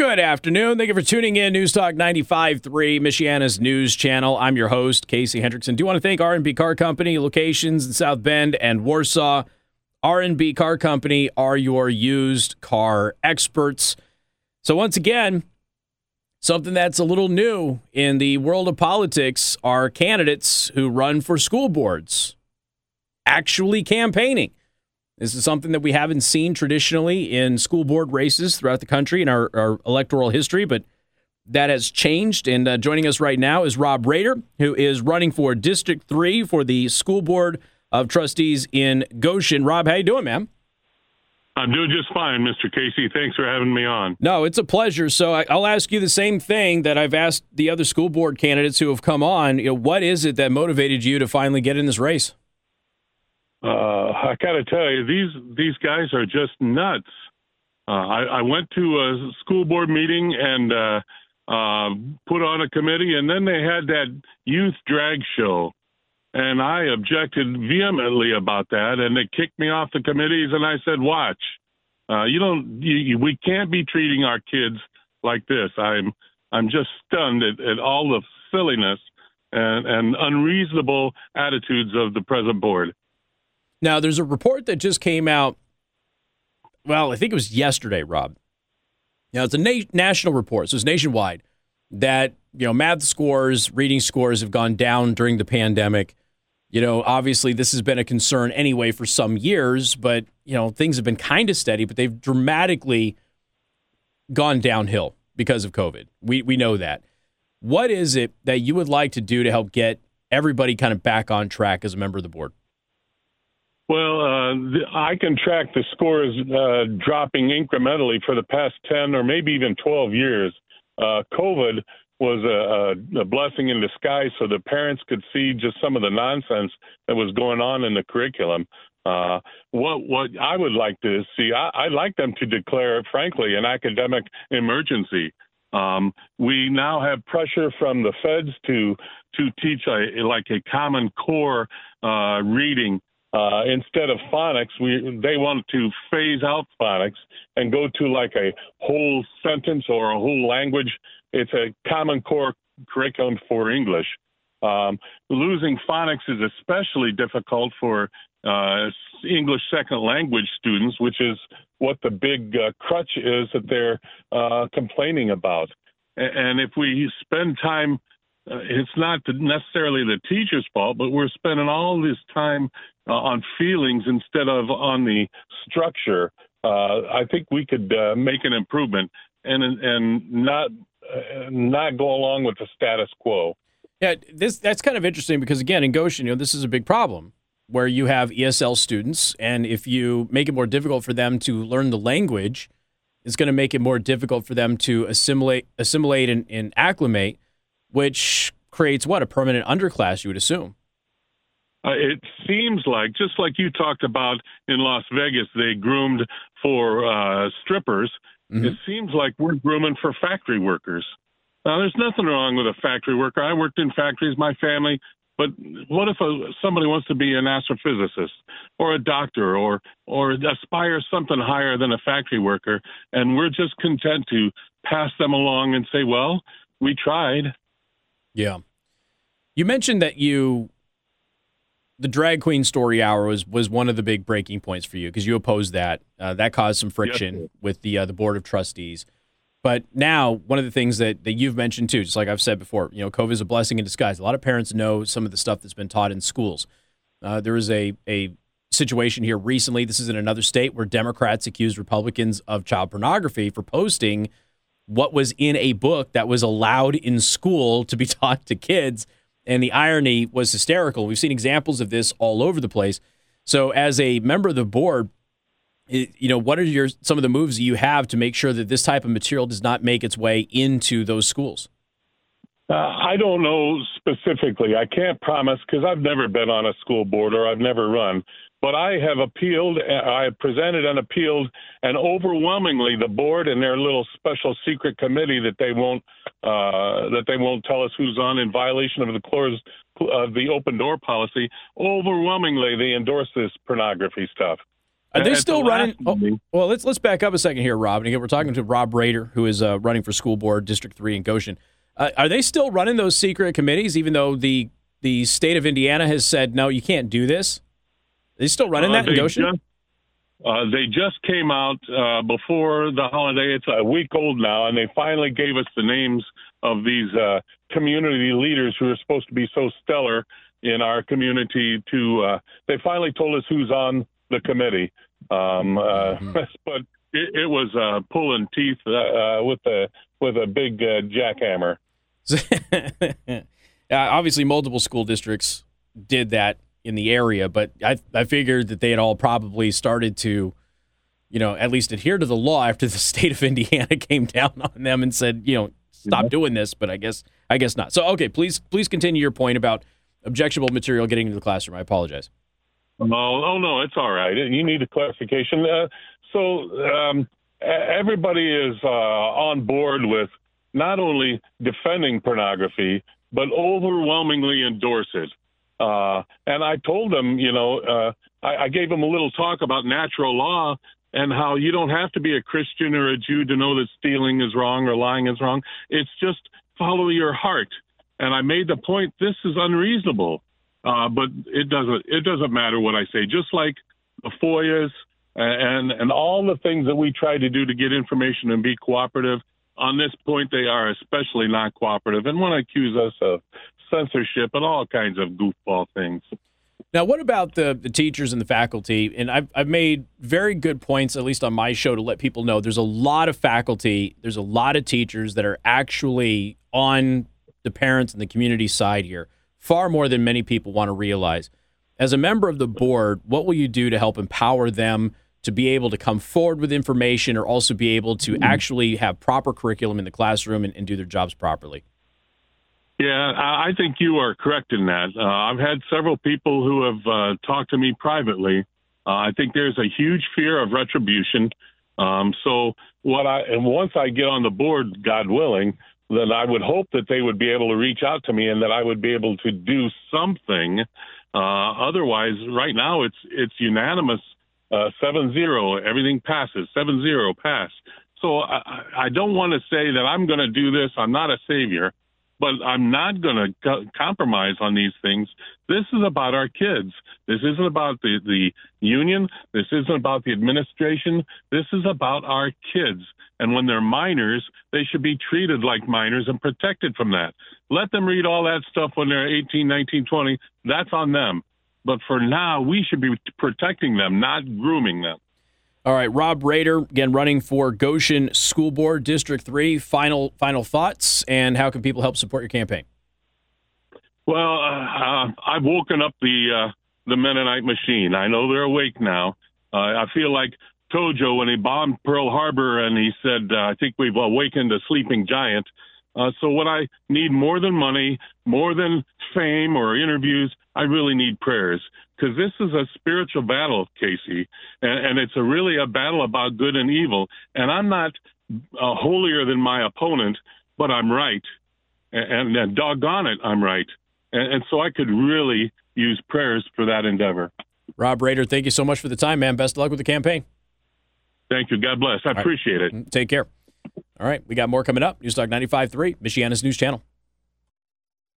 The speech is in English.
Good afternoon. Thank you for tuning in. News Talk 95.3, Michiana's news channel. I'm your host, Casey Hendrickson. Do you want to thank R&B Car Company, locations in South Bend and Warsaw. R&B Car Company are your used car experts. So once again, something that's a little new in the world of politics are candidates who run for school boards actually campaigning. This is something that we haven't seen traditionally in school board races throughout the country in our, our electoral history, but that has changed. And uh, joining us right now is Rob Rader, who is running for District 3 for the School Board of Trustees in Goshen. Rob, how you doing, man? I'm doing just fine, Mr. Casey. Thanks for having me on. No, it's a pleasure. So I, will ask you the same thing that I've asked the other school board candidates who have come on. You know, what is it that motivated you to finally get in this race? Uh, I got to tell you, these these guys are just nuts. Uh, I, I, went to a school board meeting and uh, uh, put on a committee, and then they had that youth drag show, and I objected vehemently about that, and they kicked me off the committees. And I said, "Watch, uh, you don't, you, we can't be treating our kids like this." I'm I'm just stunned at, at all the silliness and, and unreasonable attitudes of the present board. Now, there's a report that just came out. Well, I think it was yesterday, Rob. Now, it's a na- national report, so it's nationwide, that, you know, math scores, reading scores have gone down during the pandemic. You know, obviously, this has been a concern anyway for some years, but, you know, things have been kind of steady, but they've dramatically gone downhill because of COVID. We, we know that. What is it that you would like to do to help get everybody kind of back on track as a member of the board? Well, uh, I can track the scores uh, dropping incrementally for the past 10 or maybe even 12 years. Uh, COVID was a, a, blessing in disguise so the parents could see just some of the nonsense that was going on in the curriculum. Uh, what what I would like to see, I, would like them to declare, frankly, an academic emergency. Um, we now have pressure from the feds to to teach a like a common core uh, reading uh, instead of phonics, we they want to phase out phonics and go to like a whole sentence or a whole language. It's a common core curriculum for English. Um, losing phonics is especially difficult for uh, English second language students, which is what the big uh, crutch is that they're uh, complaining about. And if we spend time uh, it's not necessarily the teacher's fault, but we're spending all this time uh, on feelings instead of on the structure. Uh, I think we could uh, make an improvement and and not uh, not go along with the status quo. Yeah, this that's kind of interesting because again, in Goshen, you know, this is a big problem where you have ESL students, and if you make it more difficult for them to learn the language, it's going to make it more difficult for them to assimilate, assimilate, and, and acclimate which creates what a permanent underclass. You would assume. Uh, it seems like, just like you talked about in Las Vegas, they groomed for uh, strippers. Mm-hmm. It seems like we're grooming for factory workers. Now, there's nothing wrong with a factory worker. I worked in factories, my family. But what if a, somebody wants to be an astrophysicist or a doctor or or aspire something higher than a factory worker, and we're just content to pass them along and say, "Well, we tried." Yeah. You mentioned that you the drag queen story hour was was one of the big breaking points for you because you opposed that. Uh, that caused some friction yes. with the uh, the board of trustees. But now, one of the things that, that you've mentioned too, just like I've said before, you know, COVID is a blessing in disguise. A lot of parents know some of the stuff that's been taught in schools. Uh, there was a a situation here recently. This is in another state where Democrats accused Republicans of child pornography for posting what was in a book that was allowed in school to be taught to kids. And the irony was hysterical. We've seen examples of this all over the place. So, as a member of the board, you know, what are your some of the moves you have to make sure that this type of material does not make its way into those schools? Uh, I don't know specifically. I can't promise because I've never been on a school board or I've never run. But I have appealed, I presented and appealed, and overwhelmingly the board and their little special secret committee that they won't uh, that they won't tell us who's on in violation of the clause of the open door policy. Overwhelmingly, they endorse this pornography stuff. Are they still the running? Oh, well, let's let's back up a second here, Rob. And again, we're talking to Rob Rader, who is uh, running for school board District Three in Goshen. Uh, are they still running those secret committees, even though the the state of Indiana has said no, you can't do this? Are they still running uh, that in Goshen? Just, uh, they just came out uh, before the holiday. It's a week old now, and they finally gave us the names of these uh, community leaders who are supposed to be so stellar in our community. To uh, they finally told us who's on the committee, um, uh, mm-hmm. but it, it was uh, pulling teeth with a with a big jackhammer. obviously, multiple school districts did that in the area, but I I figured that they had all probably started to, you know, at least adhere to the law after the state of Indiana came down on them and said, you know, stop mm-hmm. doing this. But I guess I guess not. So okay, please please continue your point about objectionable material getting into the classroom. I apologize. Oh, oh no, it's all right. You need a clarification. Uh, so um, everybody is uh, on board with not only defending pornography but overwhelmingly endorse it. Uh, and I told them, you know, uh, I, I gave them a little talk about natural law and how you don't have to be a Christian or a Jew to know that stealing is wrong or lying is wrong. It's just follow your heart. And I made the point this is unreasonable, uh, but it doesn't it doesn't matter what I say. Just like the FOIAs and and all the things that we try to do to get information and be cooperative. On this point, they are especially not cooperative and want to accuse us of censorship and all kinds of goofball things. Now, what about the, the teachers and the faculty? And I've, I've made very good points, at least on my show, to let people know there's a lot of faculty, there's a lot of teachers that are actually on the parents and the community side here, far more than many people want to realize. As a member of the board, what will you do to help empower them to be able to come forward with information or also be able to mm-hmm. actually have proper curriculum in the classroom and, and do their jobs properly? Yeah, I think you are correct in that. Uh, I've had several people who have uh, talked to me privately. Uh, I think there's a huge fear of retribution. Um, so what I and once I get on the board, God willing, then I would hope that they would be able to reach out to me and that I would be able to do something. Uh, otherwise, right now it's it's unanimous, uh, seven zero. Everything passes, seven zero pass. So I, I don't want to say that I'm going to do this. I'm not a savior but I'm not going to co- compromise on these things. This is about our kids. This isn't about the, the union. This isn't about the administration. This is about our kids. And when they're minors, they should be treated like minors and protected from that. Let them read all that stuff when they're 18, 19, 20. That's on them. But for now, we should be protecting them, not grooming them. All right, Rob Rader again running for Goshen School Board District Three. Final final thoughts and how can people help support your campaign? Well, uh, uh, I've woken up the uh, the Mennonite machine. I know they're awake now. Uh, I feel like Tojo when he bombed Pearl Harbor and he said, uh, "I think we've awakened a sleeping giant." Uh, so what I need more than money, more than fame or interviews, I really need prayers because this is a spiritual battle, Casey, and, and, it's a really a battle about good and evil. And I'm not uh, holier than my opponent, but I'm right, and, and doggone it, I'm right. And, and, so I could really use prayers for that endeavor. Rob Rader, thank you so much for the time, man. Best of luck with the campaign. Thank you. God bless. I All appreciate right. it. Take care. All right, we got more coming up. Newstalk 95.3, Michiana's News Channel.